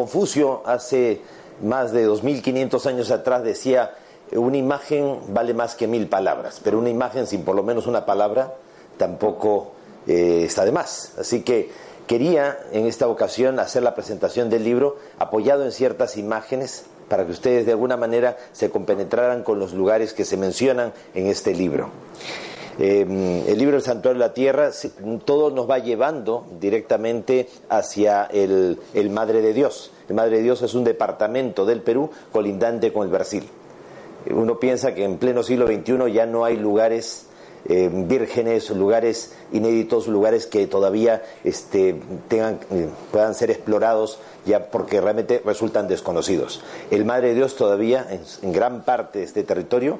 Confucio hace más de 2500 años atrás decía una imagen vale más que mil palabras, pero una imagen sin por lo menos una palabra tampoco eh, está de más. Así que quería en esta ocasión hacer la presentación del libro apoyado en ciertas imágenes para que ustedes de alguna manera se compenetraran con los lugares que se mencionan en este libro. Eh, el libro del Santuario de la Tierra, todo nos va llevando directamente hacia el, Madre de Dios. El Madre de Dios es un departamento del Perú colindante con el Brasil. Uno piensa que en pleno siglo XXI ya no hay lugares eh, vírgenes, lugares inéditos, lugares que todavía este, tengan, eh, puedan ser explorados ya porque realmente resultan desconocidos. El Madre de Dios todavía en gran parte de este territorio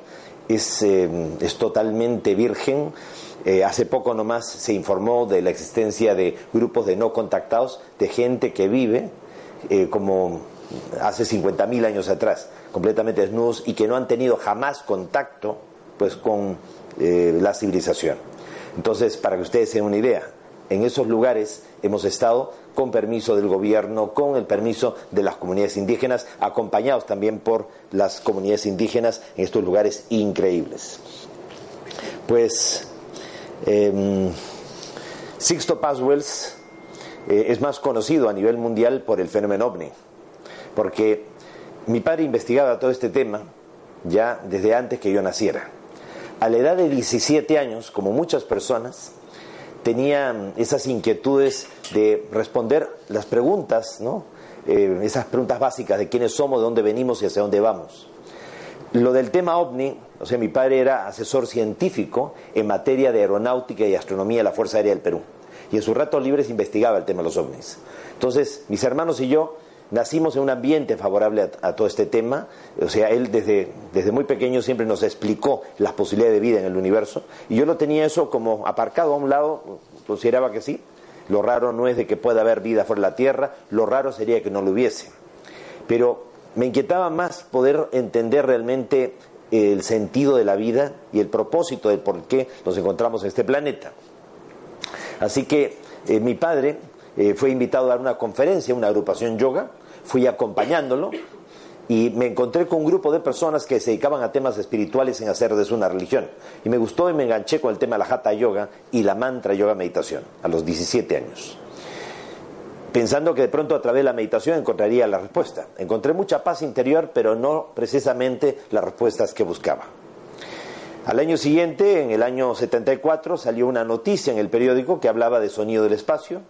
es, eh, es totalmente virgen. Eh, hace poco nomás se informó de la existencia de grupos de no contactados, de gente que vive eh, como hace 50.000 años atrás, completamente desnudos y que no han tenido jamás contacto pues, con la civilización. Entonces, para que ustedes se den una idea, en esos lugares hemos estado con permiso del gobierno, con el permiso de las comunidades indígenas, acompañados también por las comunidades indígenas en estos lugares increíbles. Pues em, Sixto Paswells eh, es más conocido a nivel mundial por el fenómeno ovni, porque mi padre investigaba todo este tema ya desde antes que yo naciera. A la edad de 17 años, como muchas personas, tenía esas inquietudes de responder las preguntas, ¿no? Eh, esas preguntas básicas de quiénes somos, de dónde venimos y hacia dónde vamos. Lo del tema ovni, o sea, mi padre era asesor científico en materia de aeronáutica y astronomía de la Fuerza Aérea del Perú. Y en sus ratos libres investigaba el tema de los ovnis. Entonces, mis hermanos y yo nacimos en un ambiente favorable a, todo este tema, o sea, él desde, desde muy pequeño siempre nos explicó las posibilidades de vida en el universo, y yo lo tenía eso como aparcado a un lado, consideraba que sí, lo raro no es de que pueda haber vida fuera de la Tierra, lo raro sería que no lo hubiese. Pero me inquietaba más poder entender realmente el sentido de la vida y el propósito del por qué nos encontramos en este planeta. Así que eh, mi padre eh, fue invitado a dar una conferencia, una agrupación yoga, fui acompañándolo y me encontré con un grupo de personas que se dedicaban a temas espirituales en hacer de eso una religión. Y me gustó y me enganché con el tema de la Hatha Yoga y la mantra Yoga Meditación a los 17 años. Pensando que de pronto a través de la meditación encontraría la respuesta. Encontré mucha paz interior, pero no precisamente las respuestas que buscaba. Al año siguiente, en el año 74, salió una noticia en el periódico que hablaba de sonido del espacio,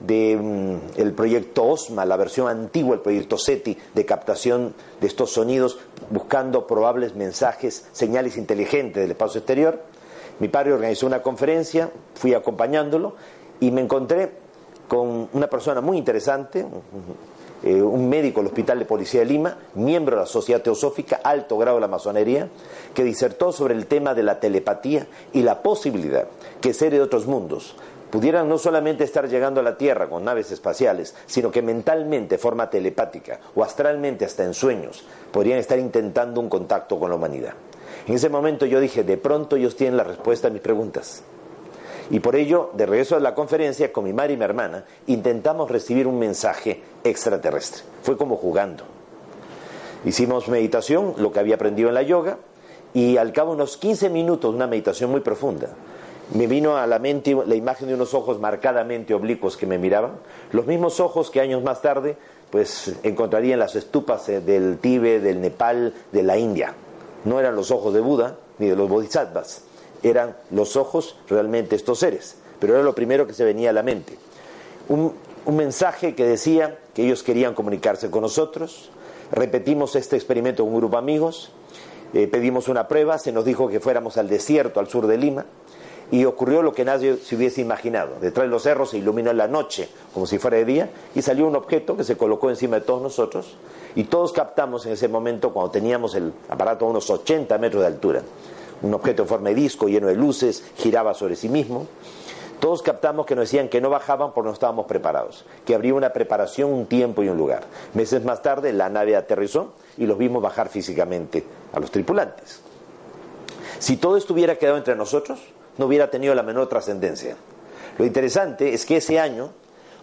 del mm, proyecto OSMA, la versión antigua del proyecto SETI de captación de estos sonidos, buscando probables mensajes, señales inteligentes del espacio exterior. Mi padre organizó una conferencia, fui acompañándolo y me encontré con una persona muy interesante, eh, un médico del Hospital de Policía de Lima, miembro de la Sociedad Teosófica, alto grado de la masonería, que disertó sobre el tema de la telepatía y la posibilidad que seres de otros mundos pudieran no solamente estar llegando a la Tierra con naves espaciales, sino que mentalmente, forma telepática o astralmente, hasta en sueños, podrían estar intentando un contacto con la humanidad. En ese momento yo dije, de pronto ellos tienen la respuesta a mis preguntas. Y por ello, de regreso a la conferencia, con mi madre y mi hermana, intentamos recibir un mensaje extraterrestre. Fue como jugando. Hicimos meditación, lo que había aprendido en la yoga, y al cabo de unos 15 minutos, una meditación muy profunda, me vino a la mente la imagen de unos ojos marcadamente oblicuos que me miraban, los mismos ojos que años más tarde pues encontraría en las estupas eh, del Tíbet, del Nepal, de la India. No eran los ojos de Buda ni de los bodhisattvas, eran los ojos realmente estos seres, pero era lo primero que se venía a la mente. Un, mensaje que decía que ellos querían comunicarse con nosotros, repetimos este experimento con un grupo de amigos, eh, pedimos una prueba, se nos dijo que fuéramos al desierto al sur de Lima, y ocurrió lo que nadie se hubiese imaginado. Detrás de los cerros se iluminó la noche, como si fuera de día, y salió un objeto que se colocó encima de todos nosotros, y todos captamos en ese momento, cuando teníamos el aparato a unos 80 metros de altura, un objeto en forma de disco lleno de luces, giraba sobre sí mismo. Todos captamos que nos decían que no bajaban porque no estábamos preparados, que habría una preparación, un tiempo y un lugar. Meses más tarde la nave aterrizó y los vimos bajar físicamente a los tripulantes. Si todo estuviera quedado entre nosotros, no hubiera tenido la menor trascendencia. Lo interesante es que ese año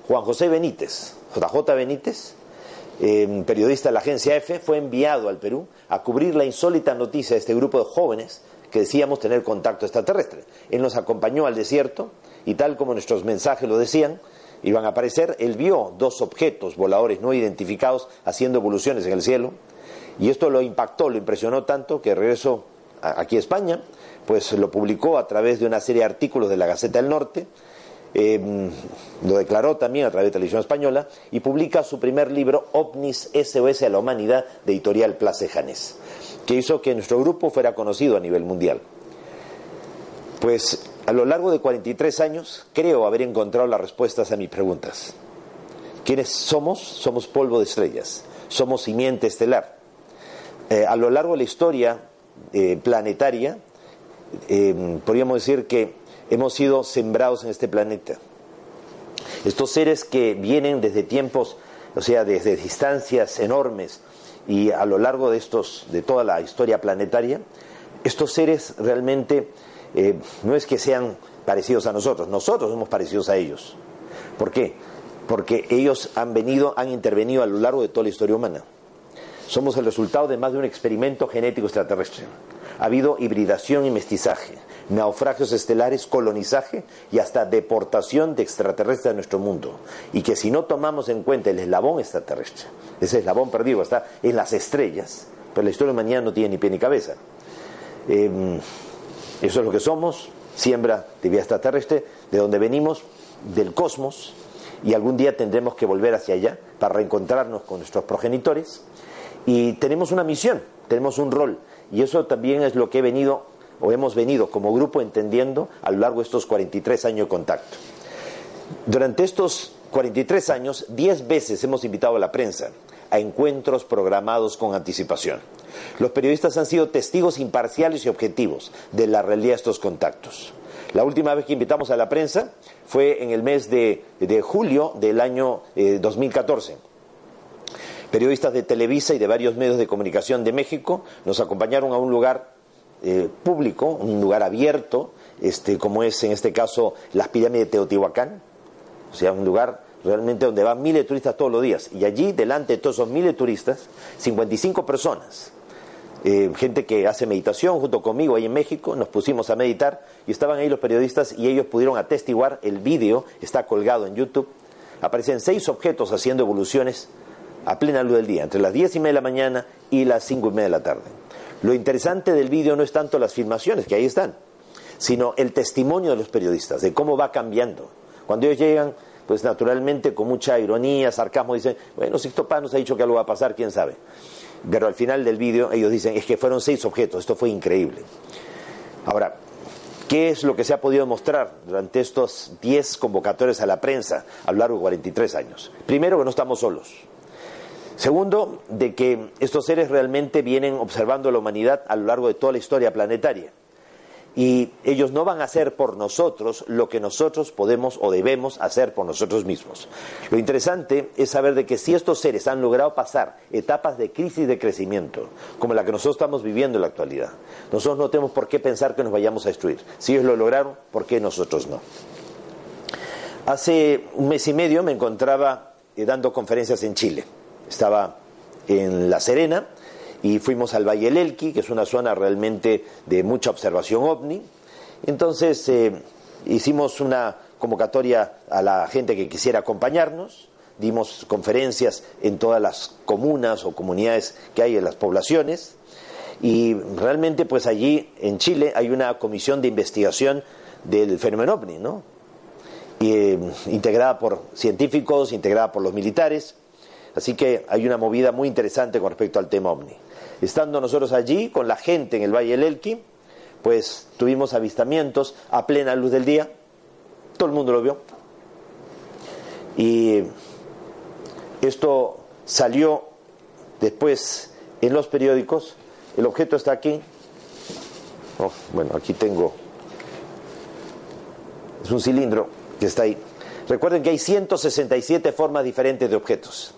Juan José Benítez, JJ Benítez, em, periodista de la agencia EFE, fue enviado al Perú a cubrir la insólita noticia de este grupo de jóvenes que decíamos tener contacto extraterrestre. Él nos acompañó al desierto y tal como nuestros mensajes lo decían, iban a aparecer, él vio dos objetos voladores no identificados haciendo evoluciones en el cielo y esto lo impactó, lo impresionó tanto que regresó aquí a España pues lo publicó a través de una serie de artículos de la Gaceta del Norte, em, lo declaró también a través de Televisión Española y publica su primer libro, OVNIS SOS a la Humanidad, de editorial Place Janés, que hizo que nuestro grupo fuera conocido a nivel mundial. Pues a lo largo de 43 años creo haber encontrado las respuestas a mis preguntas. ¿Quiénes somos? Somos polvo de estrellas, somos simiente estelar. Eh, a lo largo de la historia eh, planetaria, eh, podríamos decir que hemos sido sembrados en este planeta. Estos seres que vienen desde tiempos, o sea, desde distancias enormes y a lo largo de estos, de toda la historia planetaria, estos seres realmente eh, no es que sean parecidos a nosotros, nosotros somos parecidos a ellos. ¿Por qué? Porque ellos han venido, han intervenido a lo largo de toda la historia humana. Somos el resultado de más de un experimento genético extraterrestre. Ha habido hibridación y mestizaje, naufragios estelares, colonizaje y hasta deportación de extraterrestres a nuestro mundo. Y que si no tomamos en cuenta el eslabón extraterrestre, ese eslabón perdido está en las estrellas, pero la historia de mañana no tiene ni pie ni cabeza. Em, eso es lo que somos, siembra de vida extraterrestre, de donde venimos, del cosmos, y algún día tendremos que volver hacia allá para reencontrarnos con nuestros progenitores. Y tenemos una misión, tenemos un rol, y eso también es lo que he venido o hemos venido como grupo entendiendo a lo largo de estos 43 años de contacto. Durante estos 43 años, 10 veces hemos invitado a la prensa a encuentros programados con anticipación. Los periodistas han sido testigos imparciales y objetivos de la realidad de estos contactos. La última vez que invitamos a la prensa fue en el mes de, julio del año 2014 eh, Periodistas de Televisa y de varios medios de comunicación de México nos acompañaron a un lugar eh, público, un lugar abierto, este, como es en este caso las pirámides de Teotihuacán, o sea, un lugar realmente donde van miles de turistas todos los días. Y allí, delante de todos esos miles de turistas, 55 personas, eh, gente que hace meditación junto conmigo ahí en México, nos pusimos a meditar y estaban ahí los periodistas y ellos pudieron atestiguar, el vídeo está colgado en YouTube, aparecen seis objetos haciendo evoluciones a plena luz del día, entre las 10 y media de la mañana y las 5 y media de la tarde. Lo interesante del vídeo no es tanto las filmaciones, que ahí están, sino el testimonio de los periodistas, de cómo va cambiando. Cuando ellos llegan, pues naturalmente con mucha ironía, sarcasmo, dicen, bueno, Sixto Paz nos ha dicho que algo va a pasar, quién sabe. Pero al final del vídeo ellos dicen, es que fueron seis objetos, esto fue increíble. Ahora, ¿qué es lo que se ha podido mostrar durante estos 10 convocatorios a la prensa a lo largo de 43 años? Primero, que no estamos solos. Segundo, de que estos seres realmente vienen observando a la humanidad a lo largo de toda la historia planetaria. Y ellos no van a hacer por nosotros lo que nosotros podemos o debemos hacer por nosotros mismos. Lo interesante es saber de que si estos seres han logrado pasar etapas de crisis de crecimiento, como la que nosotros estamos viviendo en la actualidad, nosotros no tenemos por qué pensar que nos vayamos a destruir. Si ellos lo lograron, ¿por qué nosotros no? Hace un mes y medio me encontraba eh, dando conferencias en Chile estaba en La Serena y fuimos al Valle Elqui, que es una zona realmente de mucha observación ovni. Entonces eh, hicimos una convocatoria a la gente que quisiera acompañarnos, dimos conferencias en todas las comunas o comunidades que hay en las poblaciones y realmente pues allí en Chile hay una comisión de investigación del fenómeno ovni, ¿no? Eh, integrada por científicos, integrada por los militares, así que hay una movida muy interesante con respecto al tema ovni. Estando nosotros allí con la gente en el Valle del Elqui, pues tuvimos avistamientos a plena luz del día, todo el mundo lo vio. Y esto salió después en los periódicos, el objeto está aquí. Oh, bueno, aquí tengo, es un cilindro que está ahí. Recuerden que hay 167 formas diferentes de objetos.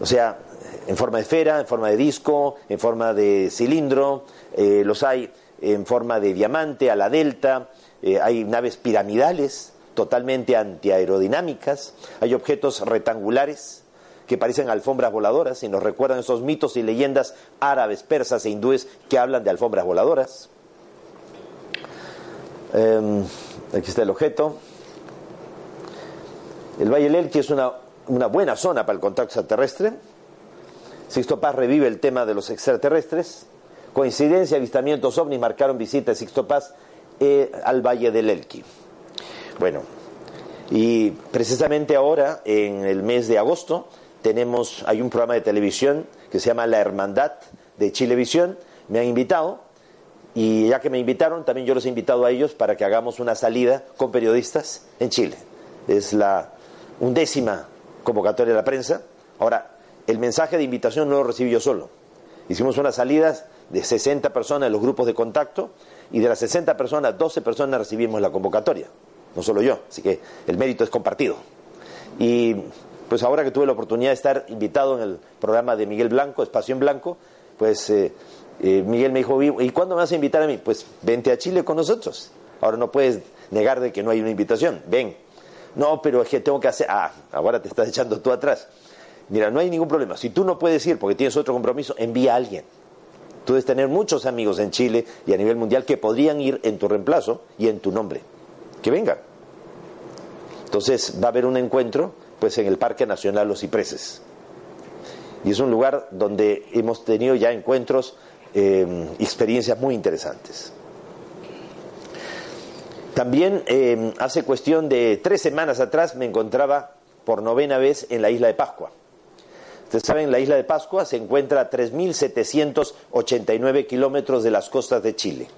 O sea, en forma de esfera, en forma de disco, en forma de cilindro, eh, los hay en forma de diamante, a la delta, eh, hay naves piramidales totalmente antiaerodinámicas, hay objetos rectangulares que parecen alfombras voladoras y nos recuerdan esos mitos y leyendas árabes, persas e hindúes que hablan de alfombras voladoras. Em, aquí está el objeto. El Valle del es una, una buena zona para el contacto extraterrestre. Sixto Paz revive el tema de los extraterrestres. Coincidencia, avistamientos ovnis marcaron visita de Sixto Paz eh, al Valle del Elqui. Bueno, y precisamente ahora, en el mes de agosto, tenemos, hay un programa de televisión que se llama La Hermandad de Chilevisión. Me han invitado y ya que me invitaron, también yo los he invitado a ellos para que hagamos una salida con periodistas en Chile. Es la undécima convocatoria de la prensa. Ahora, el mensaje de invitación no lo recibí yo solo. Hicimos unas salidas de 60 personas en los grupos de contacto y de las 60 personas, 12 personas recibimos la convocatoria, no solo yo, así que el mérito es compartido. Y pues ahora que tuve la oportunidad de estar invitado en el programa de Miguel Blanco, Espacio en Blanco, pues eh, eh, Miguel me dijo, ¿y cuándo me vas a invitar a mí? Pues vente a Chile con nosotros. Ahora no puedes negar de que no hay una invitación, ven. No, pero es que tengo que hacer, ah, ahora te estás echando tú atrás. Mira, no hay ningún problema. Si tú no puedes ir porque tienes otro compromiso, envía a alguien. Tú debes tener muchos amigos en Chile y a nivel mundial que podrían ir en tu reemplazo y en tu nombre. Que vengan. Entonces va a haber un encuentro pues en el Parque Nacional Los Cipreses. Y es un lugar donde hemos tenido ya encuentros, eh, experiencias muy interesantes. También eh, hace cuestión de tres semanas atrás me encontraba por novena vez en la isla de Pascua. Ustedes saben, la isla de Pascua se encuentra a 3.789 kilómetros de las costas de Chile.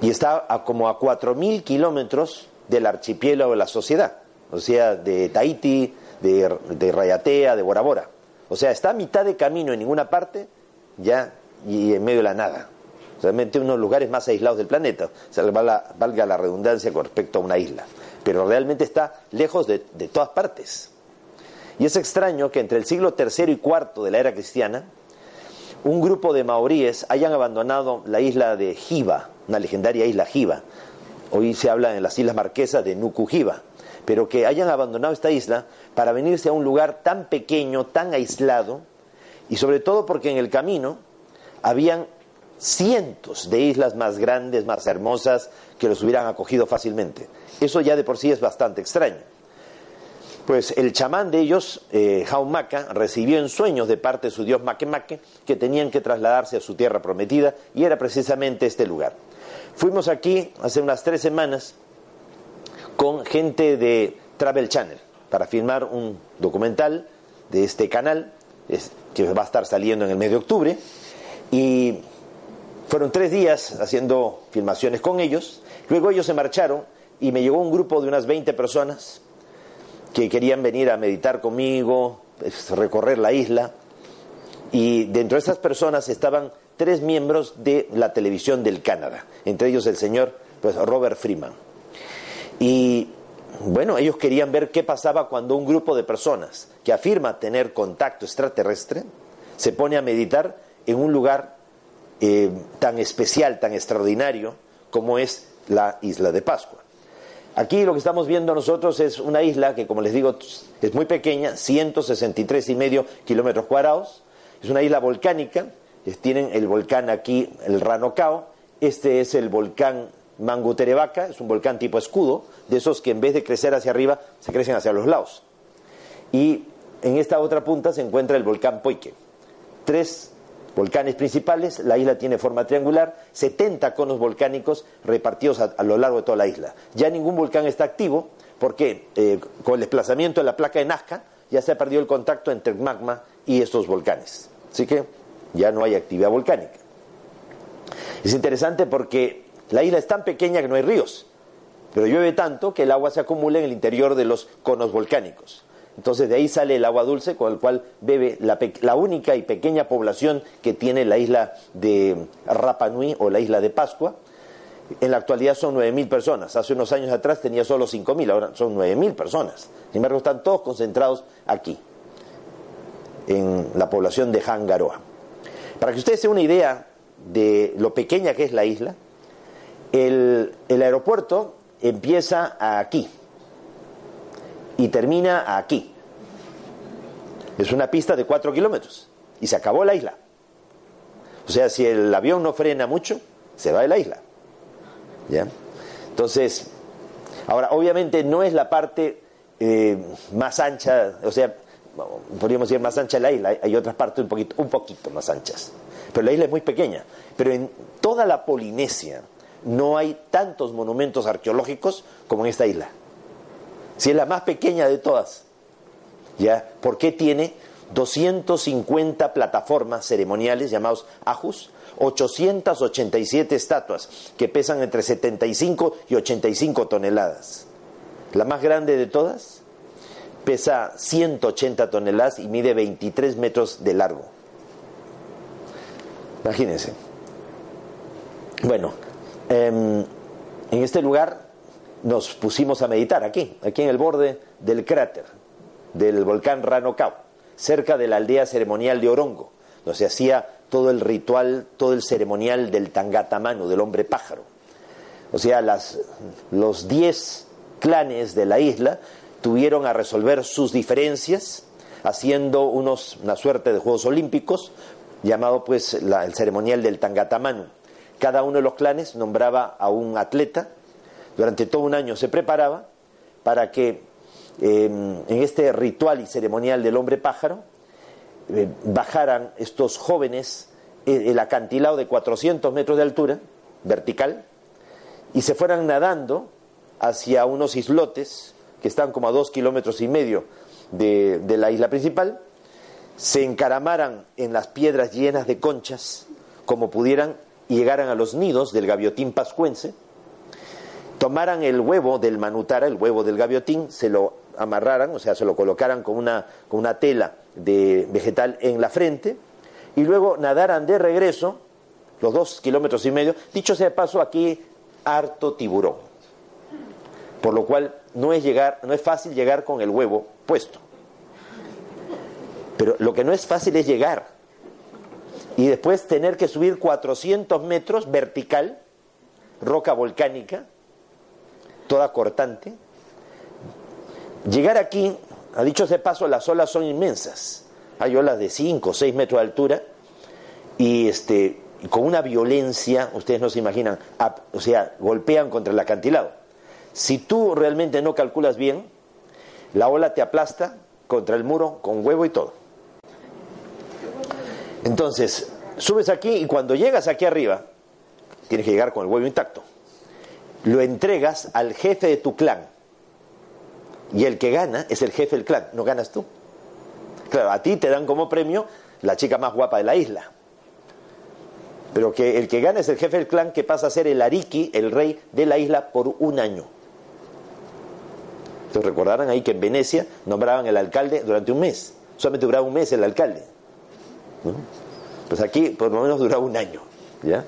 Y está a como a 4.000 kilómetros del archipiélago de la sociedad, o sea, de Tahiti, de, de Rayatea, de Bora Bora. O sea, está a mitad de camino en ninguna parte, ya, y en medio de la nada. Realmente uno de los lugares más aislados del planeta, o valga la redundancia con respecto a una isla. Pero realmente está lejos de, todas partes. Y es extraño que entre el siglo III y IV de la era cristiana, un grupo de maoríes hayan abandonado la isla de Jiva, una legendaria isla Jiva. Hoy se habla en las Islas Marquesas de Nukujiva, pero que hayan abandonado esta isla para venirse a un lugar tan pequeño, tan aislado, y sobre todo porque en el camino habían cientos de islas más grandes, más hermosas, que los hubieran acogido fácilmente. Eso ya de por sí es bastante extraño. Pues el chamán de ellos, eh, Jaumaca, recibió en sueños de parte de su dios Maquemaque que tenían que trasladarse a su tierra prometida y era precisamente este lugar. Fuimos aquí hace unas tres semanas con gente de Travel Channel para filmar un documental de este canal que va a estar saliendo en el mes de octubre y fueron tres días haciendo filmaciones con ellos. Luego ellos se marcharon y me llegó un grupo de unas 20 personas que querían venir a meditar conmigo, pues, recorrer la isla. Y dentro de esas personas estaban tres miembros de la televisión del Canadá, entre ellos el señor pues, Robert Freeman. Y bueno, ellos querían ver qué pasaba cuando un grupo de personas que afirma tener contacto extraterrestre se pone a meditar en un lugar eh, tan especial, tan extraordinario como es la isla de Pascua. Aquí lo que estamos viendo nosotros es una isla que, como les digo, es muy pequeña, 163 y medio kilómetros cuadrados, es una isla volcánica, tienen el volcán aquí, el Ranocao, este es el volcán Manguterevaca, es un volcán tipo escudo, de esos que en vez de crecer hacia arriba, se crecen hacia los lados. Y en esta otra punta se encuentra el volcán Poike. Tres volcanes principales, la isla tiene forma triangular, 70 conos volcánicos repartidos a, lo largo de toda la isla. Ya ningún volcán está activo porque eh, con el desplazamiento de la placa de Nazca ya se ha perdido el contacto entre el magma y estos volcanes. Así que ya no hay actividad volcánica. Es interesante porque la isla es tan pequeña que no hay ríos, pero llueve tanto que el agua se acumula en el interior de los conos volcánicos. Entonces de ahí sale el agua dulce con el cual bebe la, única y pequeña población que tiene la isla de Rapa Nui o la isla de Pascua. En la actualidad son 9.000 personas. Hace unos años atrás tenía solo 5.000, ahora son 9.000 personas. Sin embargo, están todos concentrados aquí, en la población de Hangaroa. Para que ustedes se una idea de lo pequeña que es la isla, el aeropuerto empieza aquí, y termina aquí. Es una pista de 4 kilómetros y se acabó la isla. O sea, si el avión no frena mucho, se va de la isla. ¿Ya? Entonces, ahora, obviamente no es la parte eh, más ancha, o sea, podríamos decir más ancha de la isla, hay otras partes un poquito, un poquito más anchas. Pero la isla es muy pequeña. Pero en toda la Polinesia no hay tantos monumentos arqueológicos como en esta isla si es la más pequeña de todas. ¿Ya? ¿Por qué tiene 250 plataformas ceremoniales llamados ajus? 887 estatuas que pesan entre 75 y 85 toneladas. La más grande de todas pesa 180 toneladas y mide 23 metros de largo. Imagínense. Bueno, em, en este lugar nos pusimos a meditar aquí, aquí en el borde del cráter del volcán Ranocao, cerca de la aldea ceremonial de Orongo, donde se hacía todo el ritual, todo el ceremonial del Tangatamanu, del hombre pájaro. O sea, los diez clanes de la isla tuvieron a resolver sus diferencias haciendo unos, una suerte de Juegos Olímpicos, llamado pues el ceremonial del Tangatamanu. Cada uno de los clanes nombraba a un atleta durante todo un año se preparaba para que em, en este ritual y ceremonial del hombre pájaro eh, bajaran estos jóvenes eh, el acantilado de 400 metros de altura, vertical, y se fueran nadando hacia unos islotes que están como a dos kilómetros y medio de, de la isla principal, se encaramaran en las piedras llenas de conchas como pudieran y llegaran a los nidos del gaviotín pascuense, tomaran el huevo del manutara, el huevo del gaviotín, se lo amarraran, o sea, se lo colocaran con una, con una tela de vegetal en la frente, y luego nadaran de regreso los dos kilómetros y medio. Dicho sea de paso, aquí harto tiburón. Por lo cual no es, llegar, no es fácil llegar con el huevo puesto. Pero lo que no es fácil es llegar. Y después tener que subir 400 metros vertical, roca volcánica, toda cortante. Llegar aquí, a dicho de paso, las olas son inmensas. Hay olas de 5 o 6 metros de altura y este, con una violencia, ustedes no se imaginan, o sea, golpean contra el acantilado. Si tú realmente no calculas bien, la ola te aplasta contra el muro con huevo y todo. Entonces, subes aquí y cuando llegas aquí arriba, tienes que llegar con el huevo intacto lo entregas al jefe de tu clan. Y el que gana es el jefe del clan, no ganas tú. Claro, a ti te dan como premio la chica más guapa de la isla. Pero que el que gana es el jefe del clan que pasa a ser el Ariki, el rey de la isla, por un año. Entonces recordarán ahí que en Venecia nombraban el alcalde durante un mes. Solamente duraba un mes el alcalde. Pues aquí por lo menos duraba un año. ¿Ya?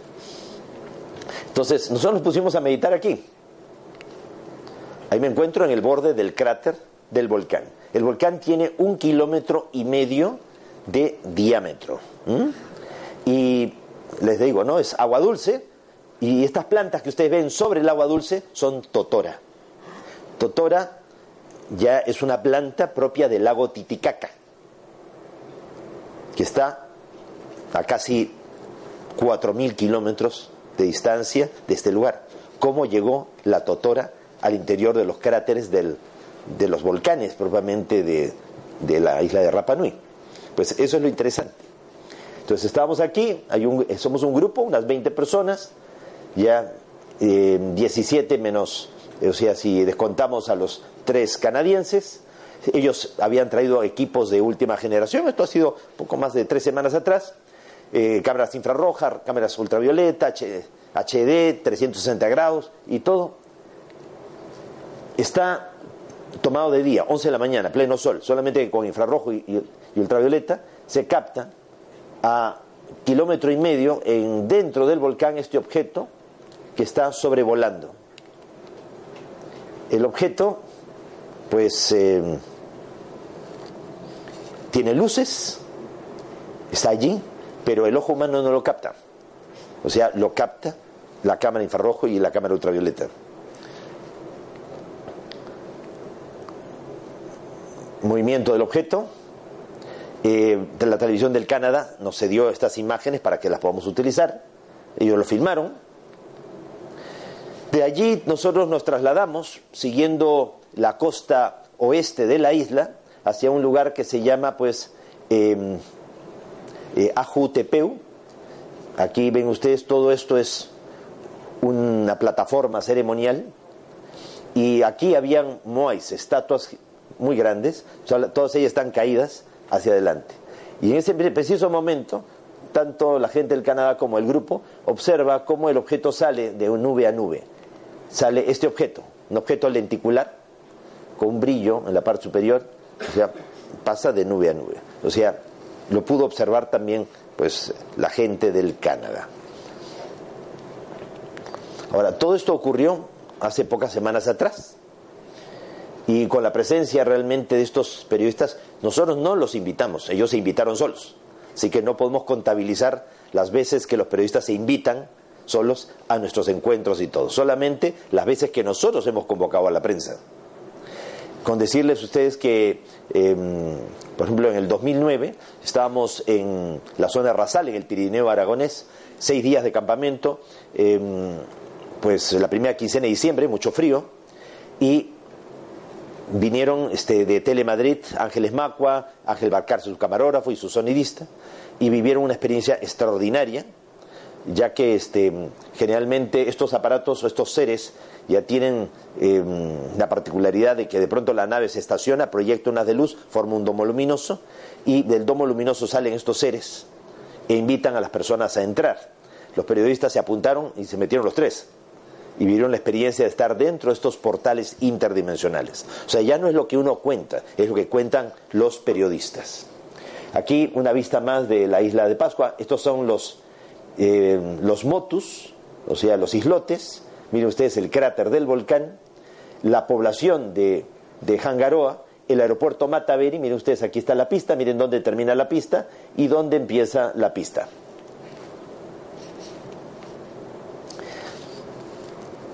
Entonces, nosotros nos pusimos a meditar aquí. Ahí me encuentro en el borde del cráter del volcán. El volcán tiene un kilómetro y medio de diámetro. Y les digo, ¿no? Es agua dulce. Y estas plantas que ustedes ven sobre el agua dulce son totora. Totora ya es una planta propia del lago Titicaca, que está a casi 4.000 kilómetros de distancia de este lugar. ¿Cómo llegó la Totora al interior de los cráteres del, de los volcanes propiamente de, de, la isla de Rapa Nui? Pues eso es lo interesante. Entonces estamos aquí, hay un, somos un grupo, unas 20 personas, ya 17 eh, menos, o sea, si descontamos a los tres canadienses, ellos habían traído equipos de última generación, esto ha sido poco más de tres semanas atrás, eh, cámaras infrarrojas, cámaras ultravioleta, HD, 360 grados y todo. Está tomado de día, 11 de la mañana, pleno sol, solamente con infrarrojo y, ultravioleta, se capta a kilómetro y medio en, dentro del volcán este objeto que está sobrevolando. El objeto, pues, eh, tiene luces, está allí, pero el ojo humano no lo capta. O sea, lo capta la cámara infrarrojo y la cámara ultravioleta. Movimiento del objeto. Eh, de la televisión del Canadá nos cedió estas imágenes para que las podamos utilizar. Ellos lo filmaron. De allí nosotros nos trasladamos siguiendo la costa oeste de la isla hacia un lugar que se llama pues eh, eh, Ajutepeu. Aquí ven ustedes, todo esto es una plataforma ceremonial y aquí habían moais, estatuas muy grandes, todas ellas están caídas hacia adelante. Y en ese preciso momento, tanto la gente del Canadá como el grupo observa cómo el objeto sale de nube a nube. Sale este objeto, un objeto lenticular con un brillo en la parte superior, o sea, pasa de nube a nube. O sea, lo pudo observar también pues la gente del Canadá. Ahora, todo esto ocurrió hace pocas semanas atrás. Y con la presencia realmente de estos periodistas, nosotros no los invitamos, ellos se invitaron solos. Así que no podemos contabilizar las veces que los periodistas se invitan solos a nuestros encuentros y todo. Solamente las veces que nosotros hemos convocado a la prensa. Con decirles ustedes que em, por ejemplo, en el 2009 estábamos en la zona de Rasal, en el Pirineo aragonés, seis días de campamento, em, pues la primera quincena de diciembre, mucho frío, y vinieron este, de Telemadrid Ángeles Macua, Ángel Barcar, su camarógrafo y su sonidista, y vivieron una experiencia extraordinaria, ya que este, generalmente estos aparatos o estos seres ya tienen em, la particularidad de que de pronto la nave se estaciona, proyecta unas de luz, forma un domo luminoso y del domo luminoso salen estos seres e invitan a las personas a entrar. Los periodistas se apuntaron y se metieron los tres y vivieron la experiencia de estar dentro de estos portales interdimensionales. O sea, ya no es lo que uno cuenta, es lo que cuentan los periodistas. Aquí una vista más de la isla de Pascua. Estos son los, eh, los motus, o sea, los islotes, Miren ustedes el cráter del volcán, la población de, de Hangaroa, el aeropuerto Mataveri, miren ustedes, aquí está la pista, miren dónde termina la pista y dónde empieza la pista.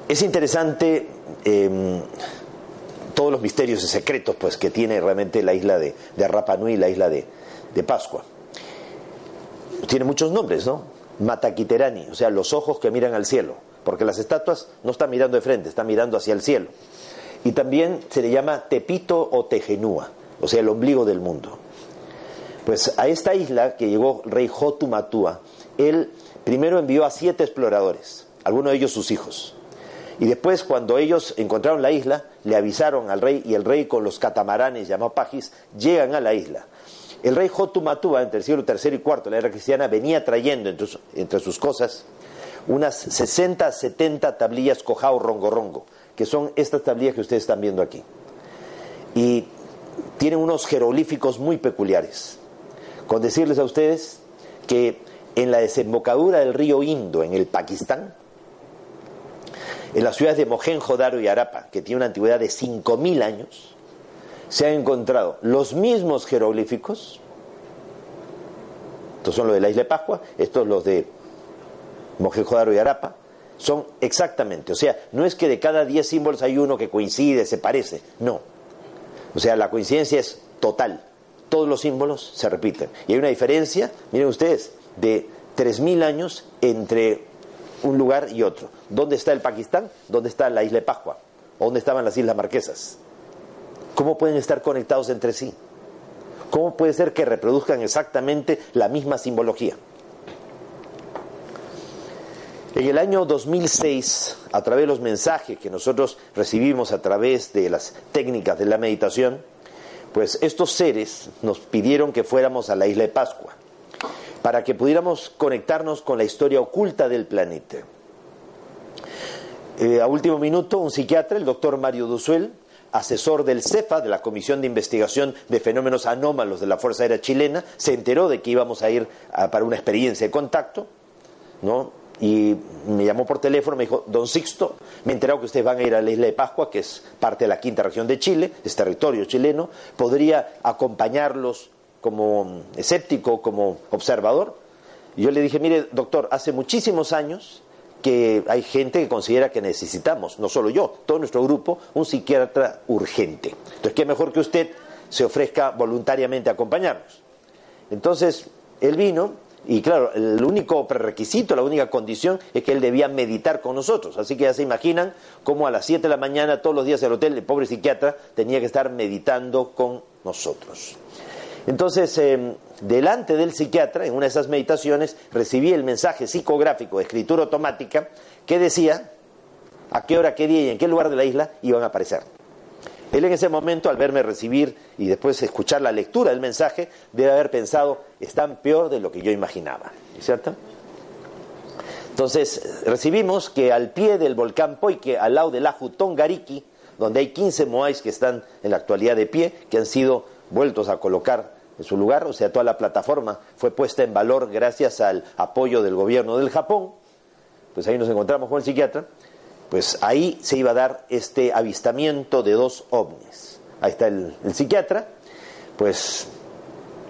Es interesante em, todos los misterios y secretos pues, que tiene realmente la isla de, de Rapa Nui, la isla de, de Pascua. Tiene muchos nombres, ¿no? Mataquiterani, o sea, los ojos que miran al cielo porque las estatuas no están mirando de frente, están mirando hacia el cielo. Y también se le llama Tepito o Tejenúa, o sea, el ombligo del mundo. Pues a esta isla que llegó el rey Jotumatua, él primero envió a siete exploradores, algunos de ellos sus hijos. Y después, cuando ellos encontraron la isla, le avisaron al rey y el rey con los catamaranes llamados pajis llegan a la isla. El rey Jotumatua, entre el siglo III y IV la era cristiana, venía trayendo entre sus cosas unas 60, 70 tablillas cojao rongo rongo, que son estas tablillas que ustedes están viendo aquí. Y tienen unos jeroglíficos muy peculiares. Con decirles a ustedes que en la desembocadura del río Indo, en el Pakistán, en las ciudades de Mohenjo-Daro y Arapa, que tiene una antigüedad de 5.000 años, se han encontrado los mismos jeroglíficos. Estos son los de la isla de Pascua, estos los de Mohenjo-Daro y Arapa, son exactamente, o sea, no es que de cada 10 símbolos hay uno que coincide, se parece, no. O sea, la coincidencia es total. Todos los símbolos se repiten. Y hay una diferencia, miren ustedes, de 3.000 años entre un lugar y otro. ¿Dónde está el Pakistán? ¿Dónde está la isla de Pascua? ¿O dónde estaban las Islas Marquesas? ¿Cómo pueden estar conectados entre sí? ¿Cómo puede ser que reproduzcan exactamente la misma simbología? En el año 2006, a través de los mensajes que nosotros recibimos a través de las técnicas de la meditación, pues estos seres nos pidieron que fuéramos a la isla de Pascua para que pudiéramos conectarnos con la historia oculta del planeta. Eh, a último minuto, un psiquiatra, el doctor Mario Duzuel, asesor del CEFA, de la Comisión de Investigación de Fenómenos Anómalos de la Fuerza Aérea Chilena, se enteró de que íbamos a ir para una experiencia de contacto, ¿no? Y me llamó por teléfono, me dijo, don Sixto, me he enterado que ustedes van a ir a la isla de Pascua, que es parte de la quinta región de Chile, es territorio chileno, ¿podría acompañarlos como escéptico, como observador? Y yo le dije, mire, doctor, hace muchísimos años que hay gente que considera que necesitamos, no solo yo, todo nuestro grupo, un psiquiatra urgente. Entonces, qué mejor que usted se ofrezca voluntariamente a acompañarnos. Entonces, él vino y claro, el único prerequisito, la única condición es que él debía meditar con nosotros. Así que ya se imaginan cómo a las 7 de la mañana, todos los días el hotel, el pobre psiquiatra tenía que estar meditando con nosotros. Entonces, em, delante del psiquiatra, en una de esas meditaciones, recibí el mensaje psicográfico de escritura automática que decía a qué hora, qué día y en qué lugar de la isla iban a aparecer. Él en ese momento, al verme recibir y después escuchar la lectura del mensaje, debe haber pensado, están peor de lo que yo imaginaba, ¿cierto? Entonces, recibimos que al pie del volcán Poike, al lado del Aju Tongariki, donde hay 15 moais que están en la actualidad de pie, que han sido vueltos a colocar en su lugar, o sea, toda la plataforma fue puesta en valor gracias al apoyo del gobierno del Japón, pues ahí nos encontramos con el psiquiatra, pues ahí se iba a dar este avistamiento de dos ovnis. Ahí está el, psiquiatra, pues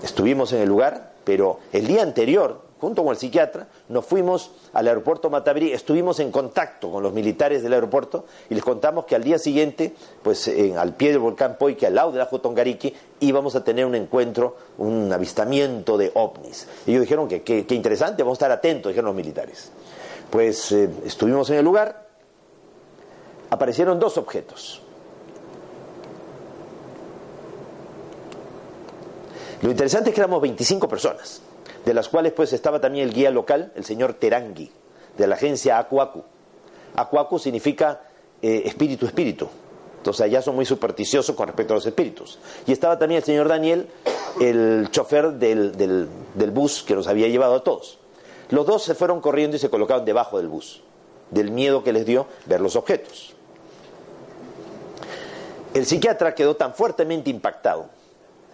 estuvimos en el lugar, pero el día anterior junto con el psiquiatra, nos fuimos al aeropuerto Mataverí, estuvimos en contacto con los militares del aeropuerto y les contamos que al día siguiente, pues en, al pie del volcán Poike, al lado de la Jotongariki, íbamos a tener un encuentro, un avistamiento de ovnis. Ellos dijeron que qué interesante, vamos a estar atentos, dijeron los militares. Pues eh, estuvimos en el lugar, aparecieron dos objetos. Lo interesante es que éramos 25 personas de las cuales pues estaba también el guía local, el señor Terangui, de la agencia Acuacu. Acuacu significa eh, espíritu, espíritu. Entonces allá son muy supersticiosos con respecto a los espíritus. Y estaba también el señor Daniel, el chofer del, del, del bus que nos había llevado a todos. Los dos se fueron corriendo y se colocaron debajo del bus, del miedo que les dio ver los objetos. El psiquiatra quedó tan fuertemente impactado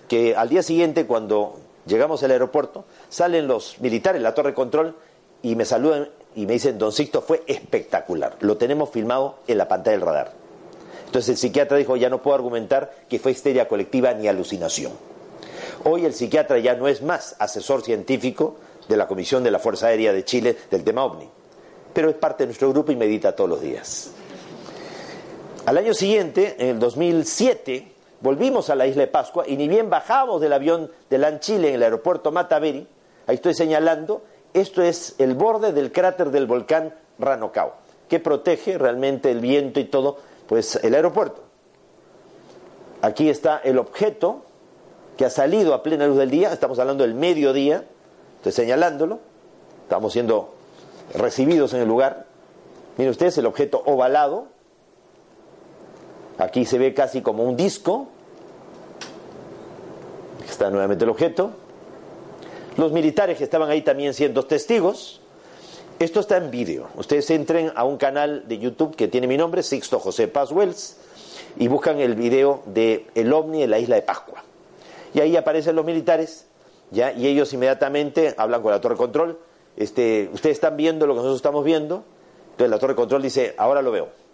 que al día siguiente, cuando Llegamos al aeropuerto, salen los militares, la torre control, y me saludan y me dicen, don Sixto, fue espectacular. Lo tenemos filmado en la pantalla del radar. Entonces el psiquiatra dijo, ya no puedo argumentar que fue histeria colectiva ni alucinación. Hoy el psiquiatra ya no es más asesor científico de la Comisión de la Fuerza Aérea de Chile del tema OVNI, pero es parte de nuestro grupo y medita todos los días. Al año siguiente, en el 2007, volvimos a la isla de Pascua y ni bien bajamos del avión de LAN Chile en el aeropuerto Mataveri, ahí estoy señalando, esto es el borde del cráter del volcán Ranocao, que protege realmente el viento y todo, pues el aeropuerto. Aquí está el objeto que ha salido a plena luz del día, estamos hablando del mediodía, estoy señalándolo, estamos siendo recibidos en el lugar. Miren ustedes el objeto ovalado, Aquí se ve casi como un disco. Está nuevamente el objeto. Los militares que estaban ahí también siendo testigos. Esto está en vídeo. Ustedes entren a un canal de YouTube que tiene mi nombre, Sixto José Paz Wells, y buscan el video de El OVNI en la isla de Pascua. Y ahí aparecen los militares, ¿ya? y ellos inmediatamente hablan con la torre control. Este, Ustedes están viendo lo que nosotros estamos viendo. Entonces la torre control dice, ahora lo veo.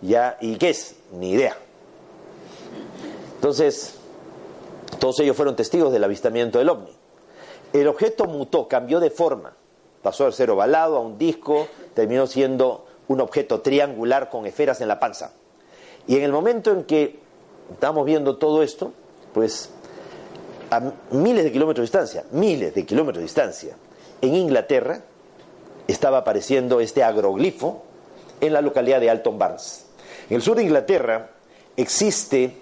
¿Ya? ¿Y qué es? Ni idea. Entonces, todos ellos fueron testigos del avistamiento del ovni. El objeto mutó, cambió de forma. Pasó de ser ovalado a un disco, terminó siendo un objeto triangular con esferas en la panza. Y en el momento en que estamos viendo todo esto, pues a miles de kilómetros de distancia, miles de kilómetros de distancia, en Inglaterra estaba apareciendo este agroglifo en la localidad de Alton Barnes. En el sur de Inglaterra existe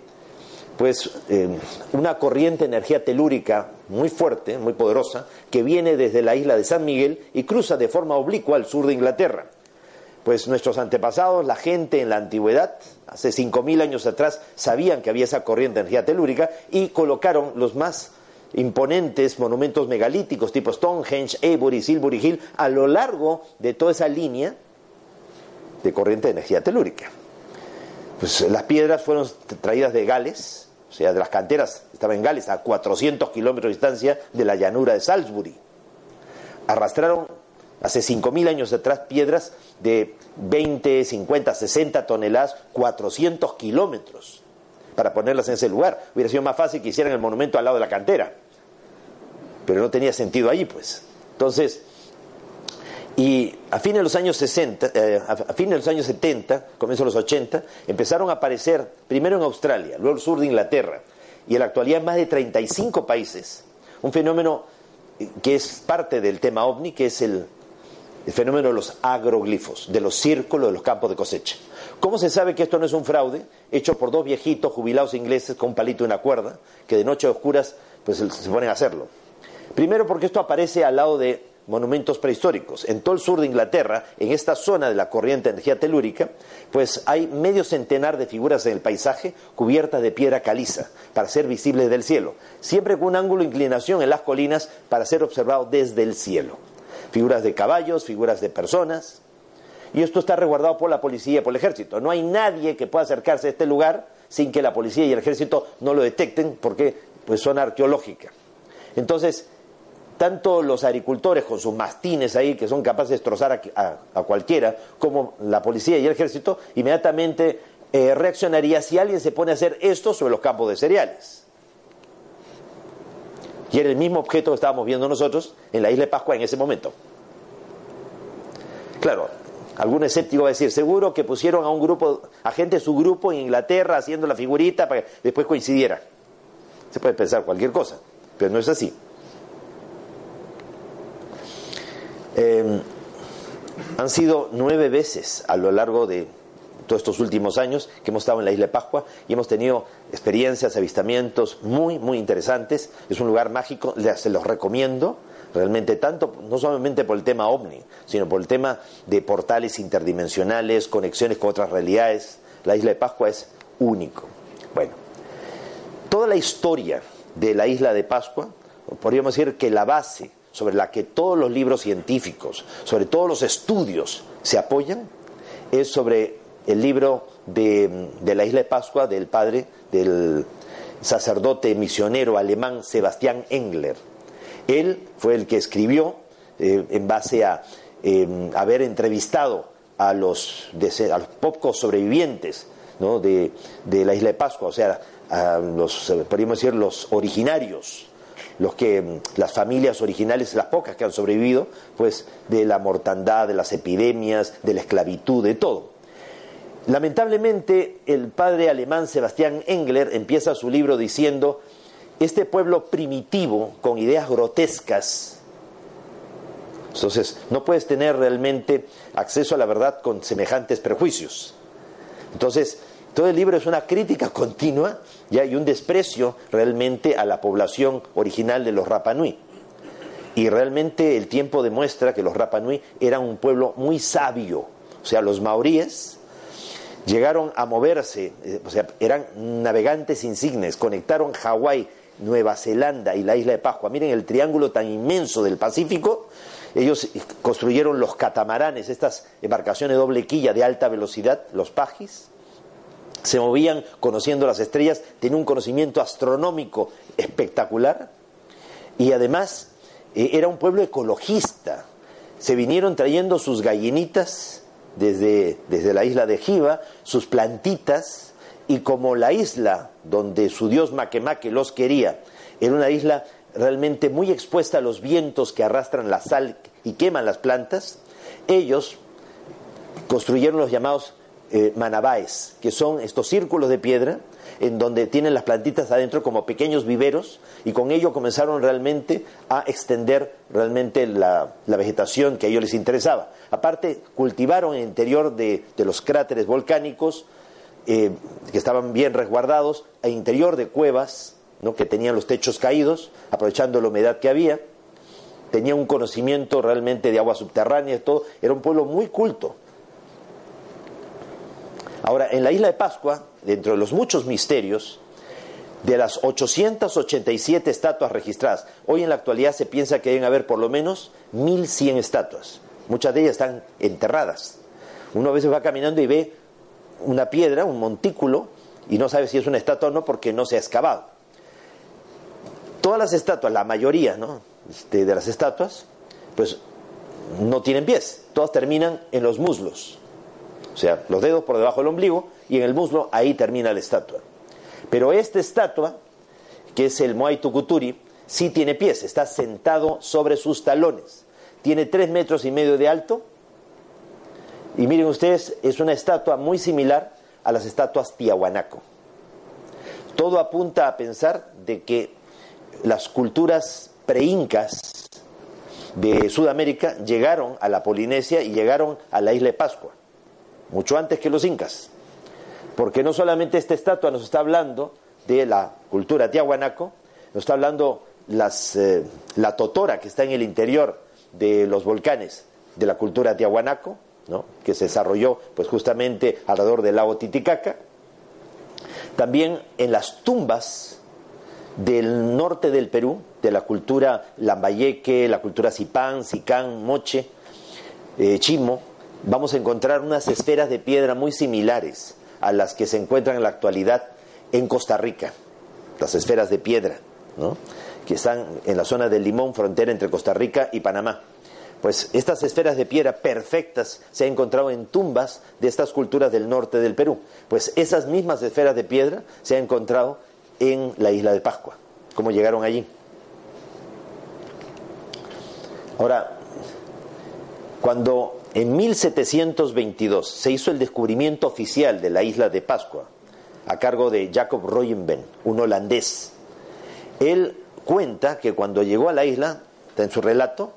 pues eh, una corriente de energía telúrica muy fuerte, muy poderosa, que viene desde la isla de San Miguel y cruza de forma oblicua al sur de Inglaterra. Pues nuestros antepasados, la gente en la antigüedad, hace 5.000 años atrás, sabían que había esa corriente de energía telúrica y colocaron los más imponentes monumentos megalíticos tipo Stonehenge, Avebury, Silbury Hill a lo largo de toda esa línea de corriente de energía telúrica. Pues las piedras fueron traídas de Gales, o sea, de las canteras, estaba en Gales, a 400 kilómetros de distancia de la llanura de Salisbury. Arrastraron hace 5.000 años atrás piedras de 20, 50, 60 toneladas, 400 kilómetros, para ponerlas en ese lugar. Hubiera sido más fácil que hicieran el monumento al lado de la cantera, pero no tenía sentido ahí, pues. Entonces, y a fines de los años 60, eh, a fines de los años 70, comienzo de los 80, empezaron a aparecer primero en Australia, luego el sur de Inglaterra, y en la actualidad en más de 35 países, un fenómeno que es parte del tema ovni, que es el, fenómeno de los agroglifos, de los círculos de los campos de cosecha. ¿Cómo se sabe que esto no es un fraude hecho por dos viejitos jubilados ingleses con un palito y una cuerda, que de noche oscuras pues, se ponen a hacerlo? Primero porque esto aparece al lado de monumentos prehistóricos. En todo el sur de Inglaterra, en esta zona de la corriente de energía telúrica, pues hay medio centenar de figuras en el paisaje cubiertas de piedra caliza para ser visibles del cielo, siempre con un ángulo de inclinación en las colinas para ser observado desde el cielo. Figuras de caballos, figuras de personas. Y esto está resguardado por la policía y por el ejército. No hay nadie que pueda acercarse a este lugar sin que la policía y el ejército no lo detecten porque pues son arqueológicas. Entonces, tanto los agricultores con sus mastines ahí, que son capaces de destrozar a, cualquiera, como la policía y el ejército, inmediatamente eh, reaccionaría si alguien se pone a hacer esto sobre los campos de cereales. Y era el mismo objeto que estábamos viendo nosotros en la isla de Pascua en ese momento. Claro, algún escéptico va a decir, seguro que pusieron a un grupo, a gente de su grupo en Inglaterra haciendo la figurita para que después coincidiera. Se puede pensar cualquier cosa, pero no es así. Eh, han sido nueve veces a lo largo de todos estos últimos años que hemos estado en la isla de Pascua y hemos tenido experiencias, avistamientos muy, muy interesantes. Es un lugar mágico, se los recomiendo realmente tanto, no solamente por el tema ovni, sino por el tema de portales interdimensionales, conexiones con otras realidades. La isla de Pascua es único. Bueno, toda la historia de la isla de Pascua, podríamos decir que la base sobre la que todos los libros científicos, sobre todos los estudios se apoyan, es sobre el libro de, la isla de Pascua del padre del sacerdote misionero alemán Sebastián Engler. Él fue el que escribió, eh, en base a em, haber entrevistado a los, a los pocos sobrevivientes de, de, la isla de Pascua, o sea, a los, podríamos decir, los originarios los que mm, las familias originales, las pocas que han sobrevivido, pues de la mortandad, de las epidemias, de la esclavitud, de todo. Lamentablemente, el padre alemán Sebastián Engler empieza su libro diciendo, este pueblo primitivo, con ideas grotescas, entonces no puedes tener realmente acceso a la verdad con semejantes prejuicios. Entonces, todo el libro es una crítica continua ¿ya? y un desprecio realmente a la población original de los Rapanui. Y realmente el tiempo demuestra que los Rapanui eran un pueblo muy sabio. O sea, los maoríes llegaron a moverse, eh, o sea, eran navegantes insignes, conectaron Hawái, Nueva Zelanda y la isla de Pascua. Miren el triángulo tan inmenso del Pacífico. Ellos construyeron los catamaranes, estas embarcaciones doble quilla de alta velocidad, los pajis se movían conociendo las estrellas, tenían un conocimiento astronómico espectacular y además eh, era un pueblo ecologista. Se vinieron trayendo sus gallinitas desde, desde la isla de Jiva, sus plantitas, y como la isla donde su dios Maquemaque los quería era una isla realmente muy expuesta a los vientos que arrastran la sal y queman las plantas, ellos construyeron los llamados eh, manabáes, que son estos círculos de piedra en donde tienen las plantitas adentro como pequeños viveros y con ello comenzaron realmente a extender realmente la, vegetación que a ellos les interesaba. Aparte, cultivaron en el interior de, los cráteres volcánicos eh, que estaban bien resguardados, al interior de cuevas ¿no? que tenían los techos caídos, aprovechando la humedad que había. Tenía un conocimiento realmente de agua subterránea y todo. Era un pueblo muy culto. Ahora, en la isla de Pascua, dentro de los muchos misterios, de las 887 estatuas registradas, hoy en la actualidad se piensa que deben haber por lo menos 1100 estatuas. Muchas de ellas están enterradas. Uno a veces va caminando y ve una piedra, un montículo, y no sabe si es una estatua o no porque no se ha excavado. Todas las estatuas, la mayoría ¿no? Este, de las estatuas, pues no tienen pies, todas terminan en los muslos. O sea, los dedos por debajo del ombligo y en el muslo ahí termina la estatua. Pero esta estatua, que es el Moai Tukuturi, sí tiene pies, está sentado sobre sus talones. Tiene tres metros y medio de alto. Y miren ustedes, es una estatua muy similar a las estatuas Tiahuanaco. Todo apunta a pensar de que las culturas preincas de Sudamérica llegaron a la Polinesia y llegaron a la isla de Pascua, mucho antes que los incas porque no solamente esta estatua nos está hablando de la cultura tiahuanaco, nos está hablando las, eh, la totora que está en el interior de los volcanes de la cultura tiahuanaco, ¿no? que se desarrolló pues justamente alrededor del lago Titicaca, también en las tumbas del norte del Perú, de la cultura lambayeque, la cultura Zipán, Sicán, Moche, eh, Chimo, vamos a encontrar unas esferas de piedra muy similares a las que se encuentran en la actualidad en Costa Rica, las esferas de piedra, que están en la zona del Limón, frontera entre Costa Rica y Panamá. Pues estas esferas de piedra perfectas se han encontrado en tumbas de estas culturas del norte del Perú. Pues esas mismas esferas de piedra se han encontrado en la isla de Pascua. ¿Cómo llegaron allí? Ahora, cuando en 1722 se hizo el descubrimiento oficial de la isla de Pascua a cargo de Jacob Royenben, un holandés. Él cuenta que cuando llegó a la isla, en su relato,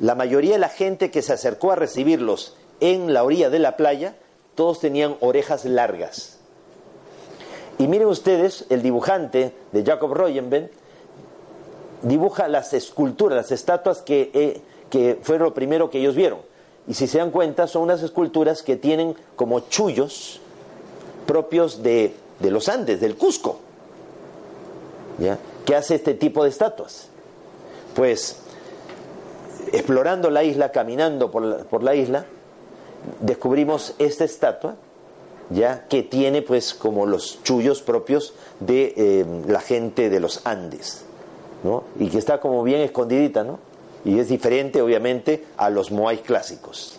la mayoría de la gente que se acercó a recibirlos en la orilla de la playa, todos tenían orejas largas. Y miren ustedes, el dibujante de Jacob Royenben dibuja las esculturas, las estatuas que, eh, que fueron lo primero que ellos vieron y si se dan cuenta, son unas esculturas que tienen como chullos propios de, los Andes, del Cusco. ¿Ya? ¿Qué hace este tipo de estatuas? Pues explorando la isla, caminando por la, por la isla, descubrimos esta estatua, ya que tiene pues como los chullos propios de eh, la gente de los Andes, ¿no? Y que está como bien escondidita, ¿no? Y es diferente obviamente a los moai clásicos.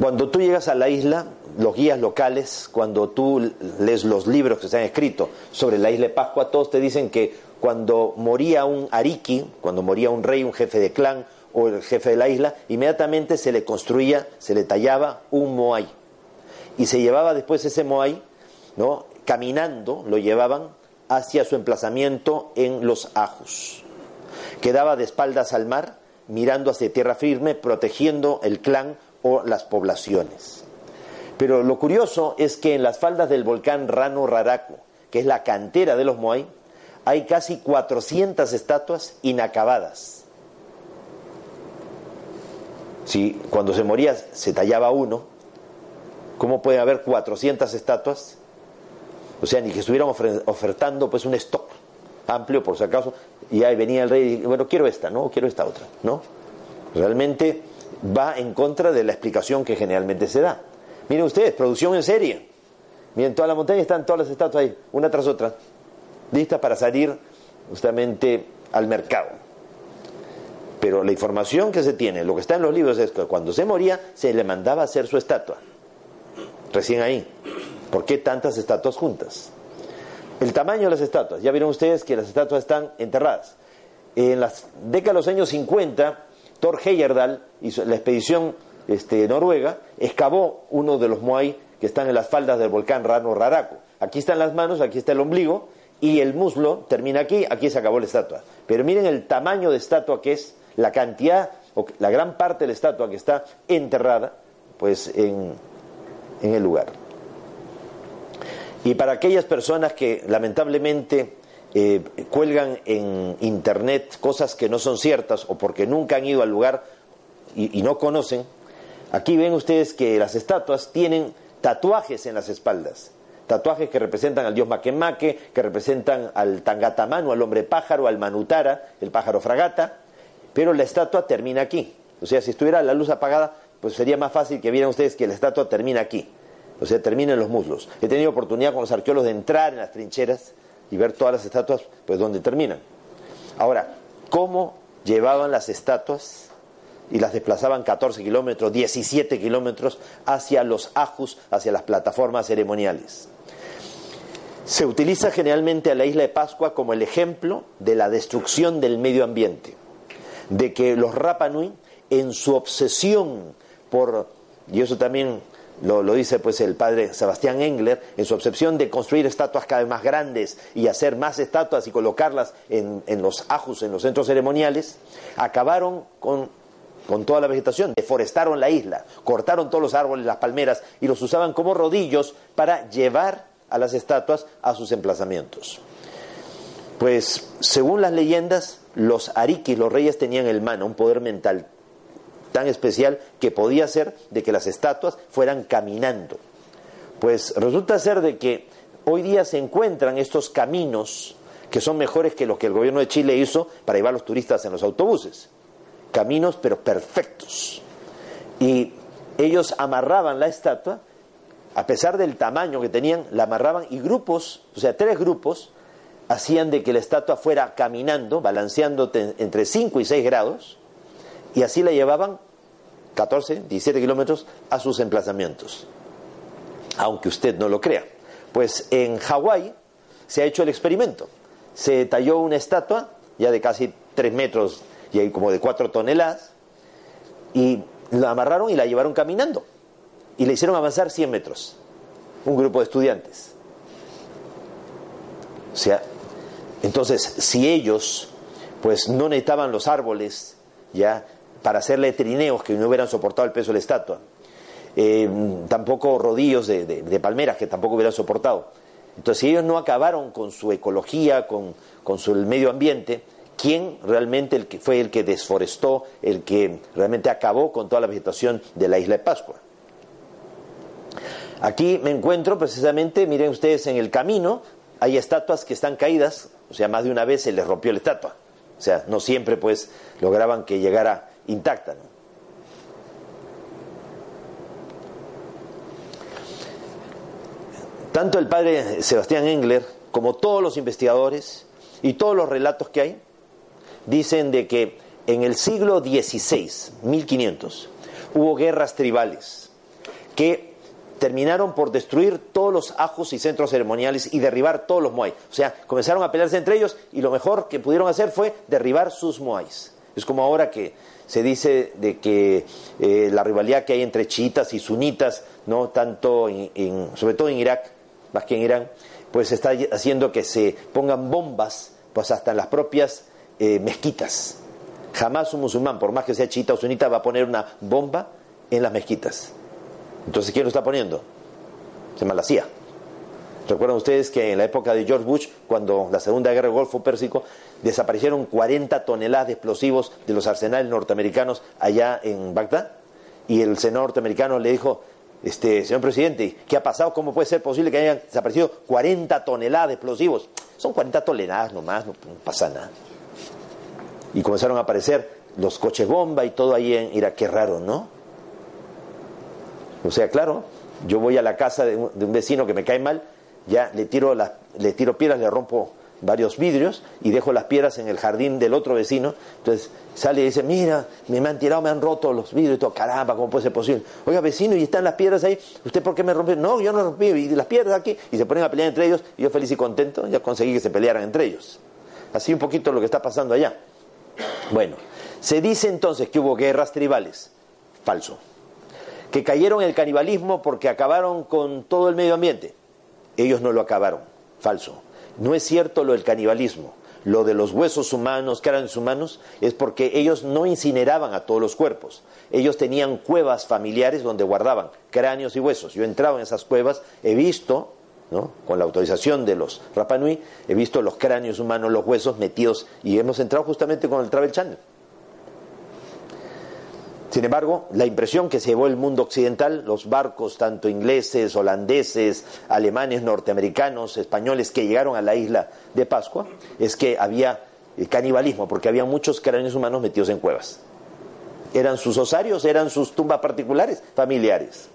Cuando tú llegas a la isla, los guías locales, cuando tú lees los libros que se han escrito sobre la isla de Pascua, todos te dicen que cuando moría un ariki, cuando moría un rey, un jefe de clan o el jefe de la isla, inmediatamente se le construía, se le tallaba un moai. Y se llevaba después ese moai, ¿no? caminando, lo llevaban hacia su emplazamiento en los Ajos. Quedaba de espaldas al mar, mirando hacia tierra firme, protegiendo el clan o las poblaciones. Pero lo curioso es que en las faldas del volcán Rano Raraco, que es la cantera de los Moai, hay casi 400 estatuas inacabadas. Si cuando se moría se tallaba uno, ¿cómo puede haber 400 estatuas? O sea, ni que estuvieran ofertando pues un stock amplio por si acaso, y ahí venía el rey y bueno, quiero esta, ¿no? Quiero esta otra, ¿no? Realmente va en contra de la explicación que generalmente se da. Miren ustedes, producción en serie. Miren, toda la montaña están todas las estatuas ahí, una tras otra, listas para salir justamente al mercado. Pero la información que se tiene, lo que está en los libros es que cuando se moría se le mandaba hacer su estatua. Recién ahí. ¿Por qué tantas estatuas juntas? El tamaño de las estatuas. Ya vieron ustedes que las estatuas están enterradas. En las décadas de los años 50 Thor Heyerdahl y la expedición este, noruega excavó uno de los Moai que están en las faldas del volcán Rano Raraku. Aquí están las manos, aquí está el ombligo y el muslo termina aquí, aquí se acabó la estatua. Pero miren el tamaño de estatua que es, la cantidad, o la gran parte de la estatua que está enterrada, pues en el lugar. Y para aquellas personas que lamentablemente eh, cuelgan en internet cosas que no son ciertas o porque nunca han ido al lugar y, no conocen, aquí ven ustedes que las estatuas tienen tatuajes en las espaldas. Tatuajes que representan al dios Makemake, que representan al Tangatamanu, al hombre pájaro, al Manutara, el pájaro fragata, pero la estatua termina aquí. O sea, si estuviera la luz apagada, pues sería más fácil que vieran ustedes que la estatua termina aquí. O sea, termina los muslos. He tenido oportunidad con los arqueólogos de entrar en las trincheras y ver todas las estatuas, pues donde terminan. Ahora, ¿cómo llevaban las estatuas y las desplazaban 14 kilómetros, 17 kilómetros hacia los ajus, hacia las plataformas ceremoniales? Se utiliza generalmente a la isla de Pascua como el ejemplo de la destrucción del medio ambiente, de que los Rapanui, en su obsesión por, y eso también lo, dice pues el padre Sebastián Engler, en su obsesión de construir estatuas cada vez más grandes y hacer más estatuas y colocarlas en, los ajus, en los centros ceremoniales, acabaron con, con toda la vegetación, deforestaron la isla, cortaron todos los árboles, las palmeras y los usaban como rodillos para llevar a las estatuas a sus emplazamientos. Pues según las leyendas, los ariquis, los reyes tenían el mana, un poder mental tan especial que podía ser de que las estatuas fueran caminando. Pues resulta ser de que hoy día se encuentran estos caminos que son mejores que lo que el gobierno de Chile hizo para llevar a los turistas en los autobuses. Caminos pero perfectos. Y ellos amarraban la estatua, a pesar del tamaño que tenían, la amarraban y grupos, o sea, tres grupos, hacían de que la estatua fuera caminando, balanceando entre 5 y 6 grados, y así la llevaban 14, 17 kilómetros a sus emplazamientos. Aunque usted no lo crea. Pues en Hawái se ha hecho el experimento. Se talló una estatua ya de casi 3 metros y como de 4 toneladas y la amarraron y la llevaron caminando y le hicieron avanzar 100 metros. Un grupo de estudiantes. O sea, entonces, si ellos pues no necesitaban los árboles ya para hacerle trineos que no hubieran soportado el peso de la estatua. Eh, tampoco rodillos de, palmeras que tampoco hubieran soportado. Entonces, si ellos no acabaron con su ecología, con, su medio ambiente, ¿quién realmente el que fue el que desforestó, el que realmente acabó con toda la vegetación de la isla de Pascua? Aquí me encuentro precisamente, miren ustedes, en el camino hay estatuas que están caídas, o sea, más de una vez se les rompió la estatua. O sea, no siempre pues lograban que llegara intacta. Tanto el padre Sebastián Engler como todos los investigadores y todos los relatos que hay dicen de que en el siglo XVI, 1500, hubo guerras tribales que terminaron por destruir todos los ajos y centros ceremoniales y derribar todos los moais. O sea, comenzaron a pelearse entre ellos y lo mejor que pudieron hacer fue derribar sus moais. Es como ahora que se dice de que eh, la rivalidad que hay entre chiitas y sunitas, no tanto en, sobre todo en Irak, más que en Irán, pues está haciendo que se pongan bombas, pues hasta en las propias eh, mezquitas. Jamás un musulmán, por más que sea chiita o sunita, va a poner una bomba en las mezquitas. Entonces, ¿quién lo está poniendo? Se malacía. Recuerdan ustedes que en la época de George Bush, cuando la Segunda Guerra del Golfo Pérsico, desaparecieron 40 toneladas de explosivos de los arsenales norteamericanos allá en Bagdad. Y el senador norteamericano le dijo, este, señor presidente, ¿qué ha pasado? ¿Cómo puede ser posible que hayan desaparecido 40 toneladas de explosivos? Son 40 toneladas nomás, no, pasa nada. Y comenzaron a aparecer los coches bomba y todo ahí en Irak. Qué raro, ¿no? O sea, claro, yo voy a la casa de un vecino que me cae mal, ya le tiro, las, le tiro piedras, le rompo varios vidrios y dejo las piedras en el jardín del otro vecino. Entonces sale y dice, mira, me han tirado, me han roto los vidrios y todo, caramba, ¿cómo puede ser posible? Oiga, vecino, y están las piedras ahí, ¿usted por qué me rompió? No, yo no rompí, y las piedras aquí, y se ponen a pelear entre ellos, y yo feliz y contento, ya conseguí que se pelearan entre ellos. Así un poquito lo que está pasando allá. Bueno, Se dice entonces que hubo guerras tribales. Falso. Que cayeron el canibalismo porque acabaron con todo el medio ambiente. Ellos no lo acabaron. Falso. No es cierto lo del canibalismo. Lo de los huesos humanos, cráneos humanos, es porque ellos no incineraban a todos los cuerpos. Ellos tenían cuevas familiares donde guardaban cráneos y huesos. Yo he entrado en esas cuevas, he visto, ¿no? con la autorización de los Rapanui, he visto los cráneos humanos, los huesos metidos, y hemos entrado justamente con el Travel Channel. Sin embargo, la impresión que se llevó el mundo occidental, los barcos tanto ingleses, holandeses, alemanes, norteamericanos, españoles que llegaron a la isla de Pascua, es que había eh, canibalismo, porque había muchos cráneos humanos metidos en cuevas. Eran sus osarios, eran sus tumbas particulares, familiares.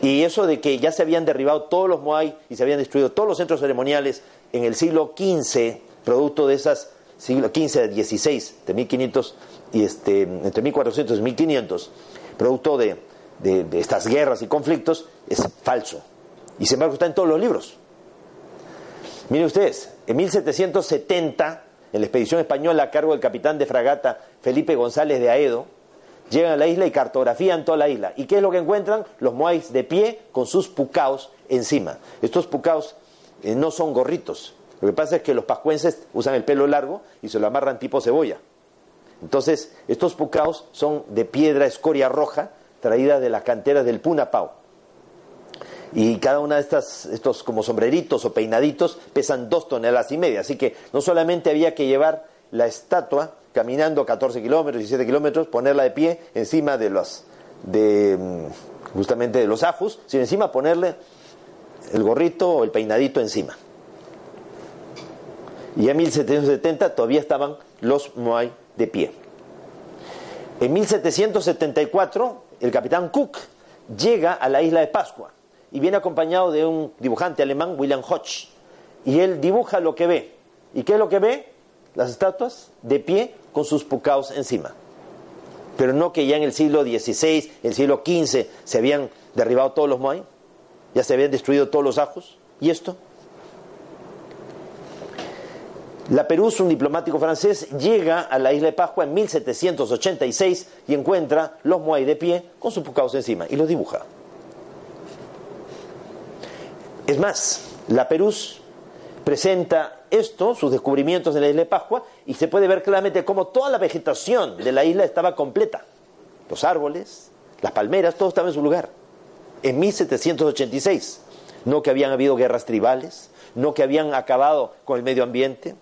Y eso de que ya se habían derribado todos los Moai y se habían destruido todos los centros ceremoniales en el siglo XV, producto de esas siglo XV, XVI, de 1500 y este, entre 1400 y 1500, producto de, estas guerras y conflictos, es falso. Y sin embargo está en todos los libros. Miren ustedes, en 1770, en la expedición española a cargo del capitán de fragata Felipe González de Aedo, llegan a la isla y cartografían toda la isla. ¿Y qué es lo que encuentran? Los moais de pie con sus pucaos encima. Estos pucaos eh, no son gorritos. Lo que pasa es que los pascuenses usan el pelo largo y se lo amarran tipo cebolla. Entonces, estos pucaos son de piedra escoria roja, traída de las canteras del Punapau. Y cada una de estas, estos como sombreritos o peinaditos, pesan dos toneladas y media. Así que no solamente había que llevar la estatua caminando 14 kilómetros, 17 kilómetros, ponerla de pie encima de los, de, mm, justamente de los ajus, sino encima ponerle el gorrito o el peinadito encima. Y en 1770 todavía estaban los Moai de pie. En 1774, el capitán Cook llega a la isla de Pascua y viene acompañado de un dibujante alemán, William Hodge, y él dibuja lo que ve. ¿Y qué es lo que ve? Las estatuas de pie con sus pucaos encima. Pero no que ya en el siglo XVI, el siglo XV, se habían derribado todos los Moai, ya se habían destruido todos los ajos. ¿Y esto? La Perú, un diplomático francés, llega a la isla de Pascua en 1786 y encuentra los Moai de pie con sus pucaos encima y los dibuja. Es más, la Perú presenta esto, sus descubrimientos en la isla de Pascua, y se puede ver claramente cómo toda la vegetación de la isla estaba completa. Los árboles, las palmeras, todo estaba en su lugar. En 1786. No que habían habido guerras tribales, no que habían acabado con el medio ambiente,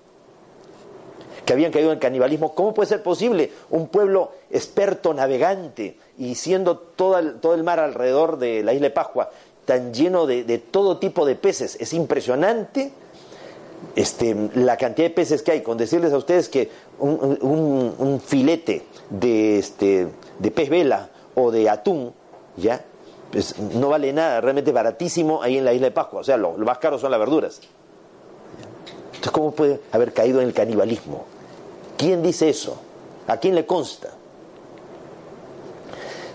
que habían caído en el canibalismo. ¿Cómo puede ser posible un pueblo experto navegante y siendo todo el, mar alrededor de la isla de Pascua tan lleno de, todo tipo de peces? Es impresionante este, la cantidad de peces que hay. Con decirles a ustedes que un, filete de, este, de pez vela o de atún, ¿ya? Pues no vale nada, realmente baratísimo ahí en la isla de Pascua. O sea, lo, lo más caro son las verduras. Entonces, ¿cómo puede haber caído en el canibalismo? ¿Quién dice eso? ¿A quién le consta?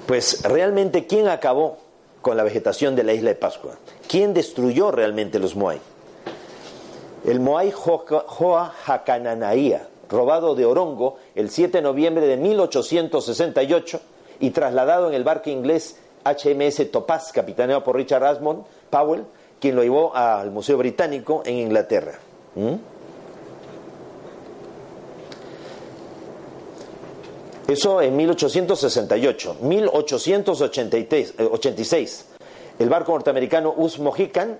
Pues realmente, ¿quién acabó con la vegetación de la isla de Pascua? ¿Quién destruyó realmente los Moai? El Moai Joa Hakananaía, robado de Orongo el 7 de noviembre de 1868 y trasladado en el barco inglés HMS Topaz, capitaneado por Richard Asmond Powell, quien lo llevó al Museo Británico en Inglaterra. ¿Mm? Eso en 1868. 1886, el barco norteamericano Us Mohican,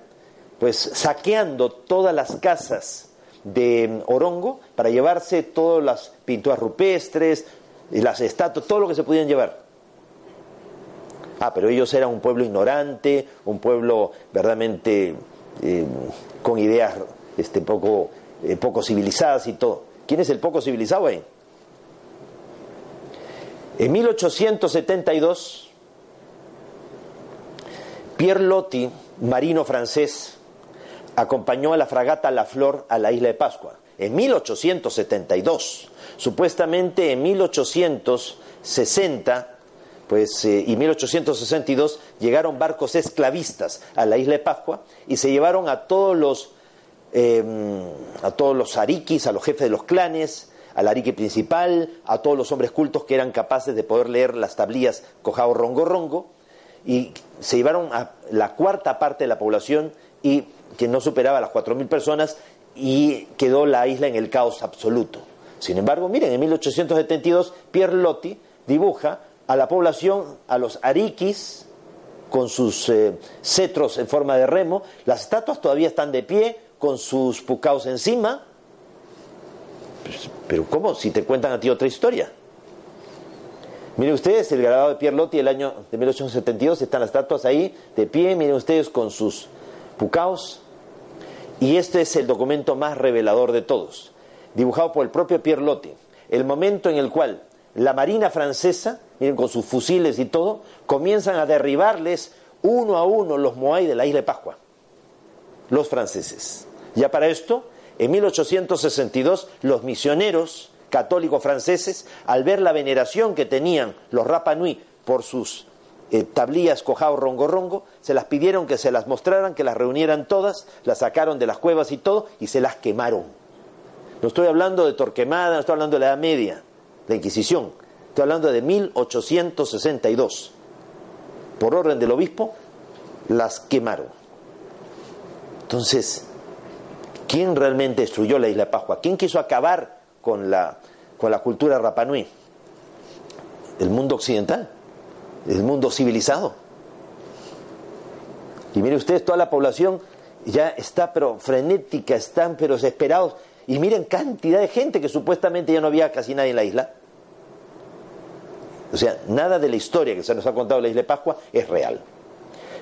pues saqueando todas las casas de Orongo para llevarse todas las pinturas rupestres, las estatuas, todo lo que se podían llevar. Ah, pero ellos eran un pueblo ignorante, un pueblo verdaderamente eh, con ideas este, poco, eh, poco civilizadas y todo. ¿Quién es el poco civilizado ahí? En 1872, Pierre Loti, marino francés, acompañó a la fragata La Flor a la isla de Pascua. En 1872, supuestamente en 1860 pues, eh, y 1862 llegaron barcos esclavistas a la isla de Pascua y se llevaron a todos los, em, a todos los ariquis, a los jefes de los clanes, al arique principal, a todos los hombres cultos que eran capaces de poder leer las tablillas cojao rongo rongo, y se llevaron a la cuarta parte de la población y que no superaba las 4.000 personas y quedó la isla en el caos absoluto. Sin embargo, miren, en 1872 Pierre Lotti dibuja a la población, a los ariquis, con sus eh, cetros en forma de remo, las estatuas todavía están de pie, con sus pucaos encima. Pues, pero ¿cómo? Si te cuentan a ti otra historia. Miren ustedes el grabado de Pierre Lotti del año de 1872, están las estatuas ahí de pie, miren ustedes con sus pucaos. Y este es el documento más revelador de todos, dibujado por el propio Pierre Lotti. El momento en el cual la Marina francesa, miren con sus fusiles y todo, comienzan a derribarles uno a uno los Moai de la isla de Pascua, los franceses. Ya para esto, en 1862, los misioneros católicos franceses, al ver la veneración que tenían los Rapa Nui por sus eh, tablillas cojao rongo rongo, se las pidieron que se las mostraran, que las reunieran todas, las sacaron de las cuevas y todo, y se las quemaron. No estoy hablando de Torquemada, no estoy hablando de la Edad Media, la Inquisición. Estoy hablando de 1862. Por orden del obispo, las quemaron. Entonces, ¿quién realmente destruyó la isla de Pascua? ¿Quién quiso acabar con la, con la cultura Rapanui? El mundo occidental, el mundo civilizado. Y mire ustedes, toda la población ya está pero frenética, están pero desesperados. Y miren cantidad de gente que supuestamente ya no había casi nadie en la isla. O sea, nada de la historia que se nos ha contado en la isla de Pascua es real.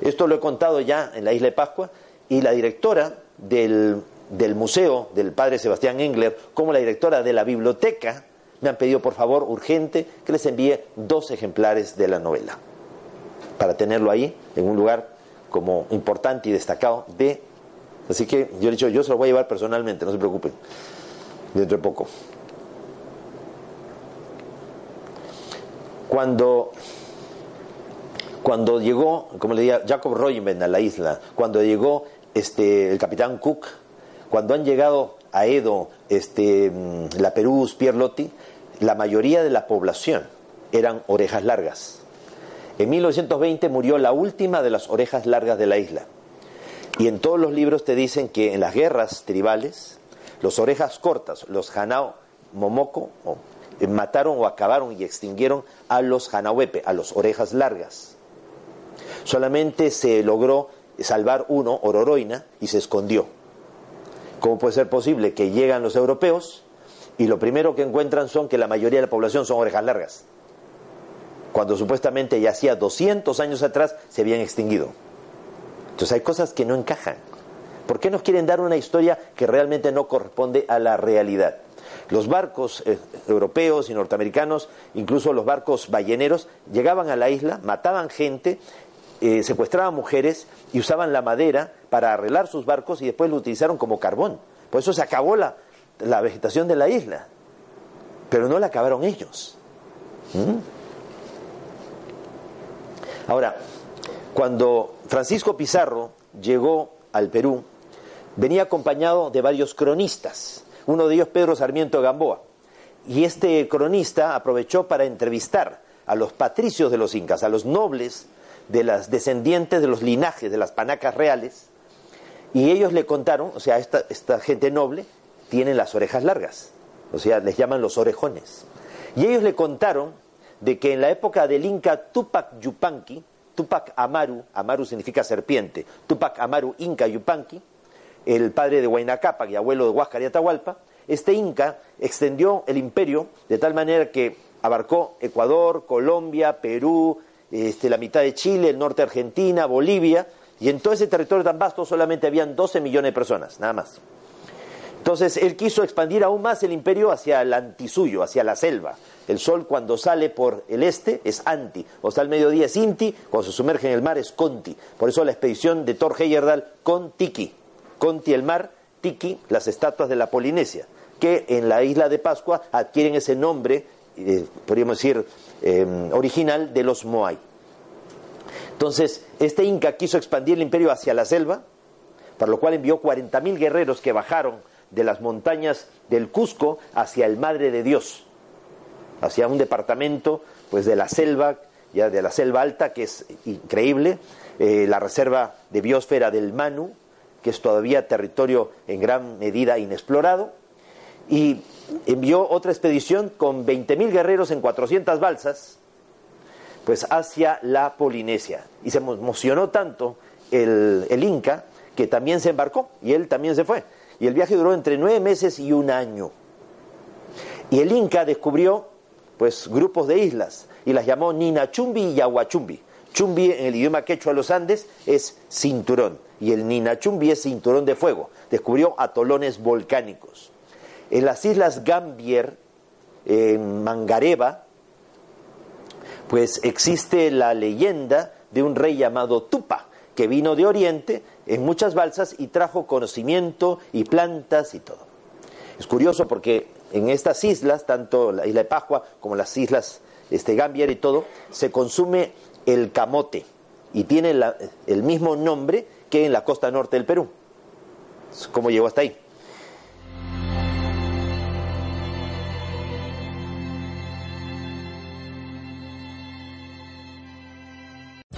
Esto lo he contado ya en la isla de Pascua y la directora del, del museo del padre Sebastián Engler, como la directora de la biblioteca, me han pedido por favor urgente que les envíe dos ejemplares de la novela para tenerlo ahí en un lugar como importante y destacado de así que yo he dicho yo se lo voy a llevar personalmente no se preocupen dentro de poco. Cuando, cuando llegó, como le decía, Jacob Royman a la isla, cuando llegó este, el capitán Cook, cuando han llegado a Edo, este, mm, la Perú, Pierlotti, la mayoría de la población eran orejas largas. En 1920 murió la última de las orejas largas de la isla. Y en todos los libros te dicen que en las guerras tribales, los orejas cortas, los Hanao Momoko, eh, mataron o acabaron y extinguieron a los Hanahuepe, a los orejas largas. Solamente se logró salvar uno, Ororoina, y se escondió. ¿Cómo puede ser posible que llegan los europeos y lo primero que encuentran son que la mayoría de la población son orejas largas? Cuando supuestamente ya hacía 200 años atrás se habían extinguido. Entonces hay cosas que no encajan. ¿Por qué nos quieren dar una historia que realmente no corresponde a la realidad? Los barcos eh, europeos y norteamericanos, incluso los barcos balleneros, llegaban a la isla, mataban gente, eh, secuestraban mujeres y usaban la madera para arreglar sus barcos y después lo utilizaron como carbón. Por eso se acabó la, vegetación de la isla. Pero no la acabaron ellos. ¿Mm? Ahora, cuando Francisco Pizarro llegó al Perú, venía acompañado de varios cronistas uno de ellos Pedro Sarmiento Gamboa. Y este cronista aprovechó para entrevistar a los patricios de los incas, a los nobles de las descendientes de los linajes de las panacas reales, y ellos le contaron, o sea, esta, esta gente noble tiene las orejas largas, o sea, les llaman los orejones. Y ellos le contaron de que en la época del Inca Tupac Yupanqui, Tupac Amaru, Amaru significa serpiente, Tupac Amaru Inca Yupanqui, el padre de Huayna y abuelo de Huáscar y Atahualpa, este inca extendió el imperio de tal manera que abarcó Ecuador, Colombia, Perú, este, la mitad de Chile, el norte de Argentina, Bolivia, y en todo ese territorio tan vasto solamente habían 12 millones de personas, nada más. Entonces él quiso expandir aún más el imperio hacia el antisuyo, hacia la selva. El sol cuando sale por el este es anti, o sea, al mediodía es inti, cuando se sumerge en el mar es conti. Por eso la expedición de Thor Heyerdahl con Tiki, Conti el mar, Tiki, las estatuas de la Polinesia, que en la isla de Pascua adquieren ese nombre, eh, podríamos decir, em, original de los Moai. Entonces, este Inca quiso expandir el imperio hacia la selva, para lo cual envió 40.000 guerreros que bajaron de las montañas del Cusco hacia el Madre de Dios, hacia un departamento pues de la selva, ya de la selva alta, que es increíble, eh, la reserva de biosfera del Manu, que es todavía territorio en gran medida inexplorado, y envió otra expedición con 20.000 guerreros en 400 balsas, pues hacia la Polinesia. Y se emocionó tanto el, el Inca que también se embarcó y él también se fue. Y el viaje duró entre nueve meses y un año. Y el Inca descubrió pues grupos de islas y las llamó Ninachumbi y Yahuachumbi. Chumbi en el idioma quechua de los Andes es cinturón y el Ninachumbi es cinturón de fuego. Descubrió atolones volcánicos. En las islas Gambier, en Mangareva, pues existe la leyenda de un rey llamado Tupa, que vino de Oriente en muchas balsas y trajo conocimiento y plantas y todo. Es curioso porque en estas islas, tanto la isla de Pascua como las islas este, Gambier y todo, se consume el camote y tiene el mismo nombre que en la costa norte del Perú. ¿Cómo llegó hasta ahí?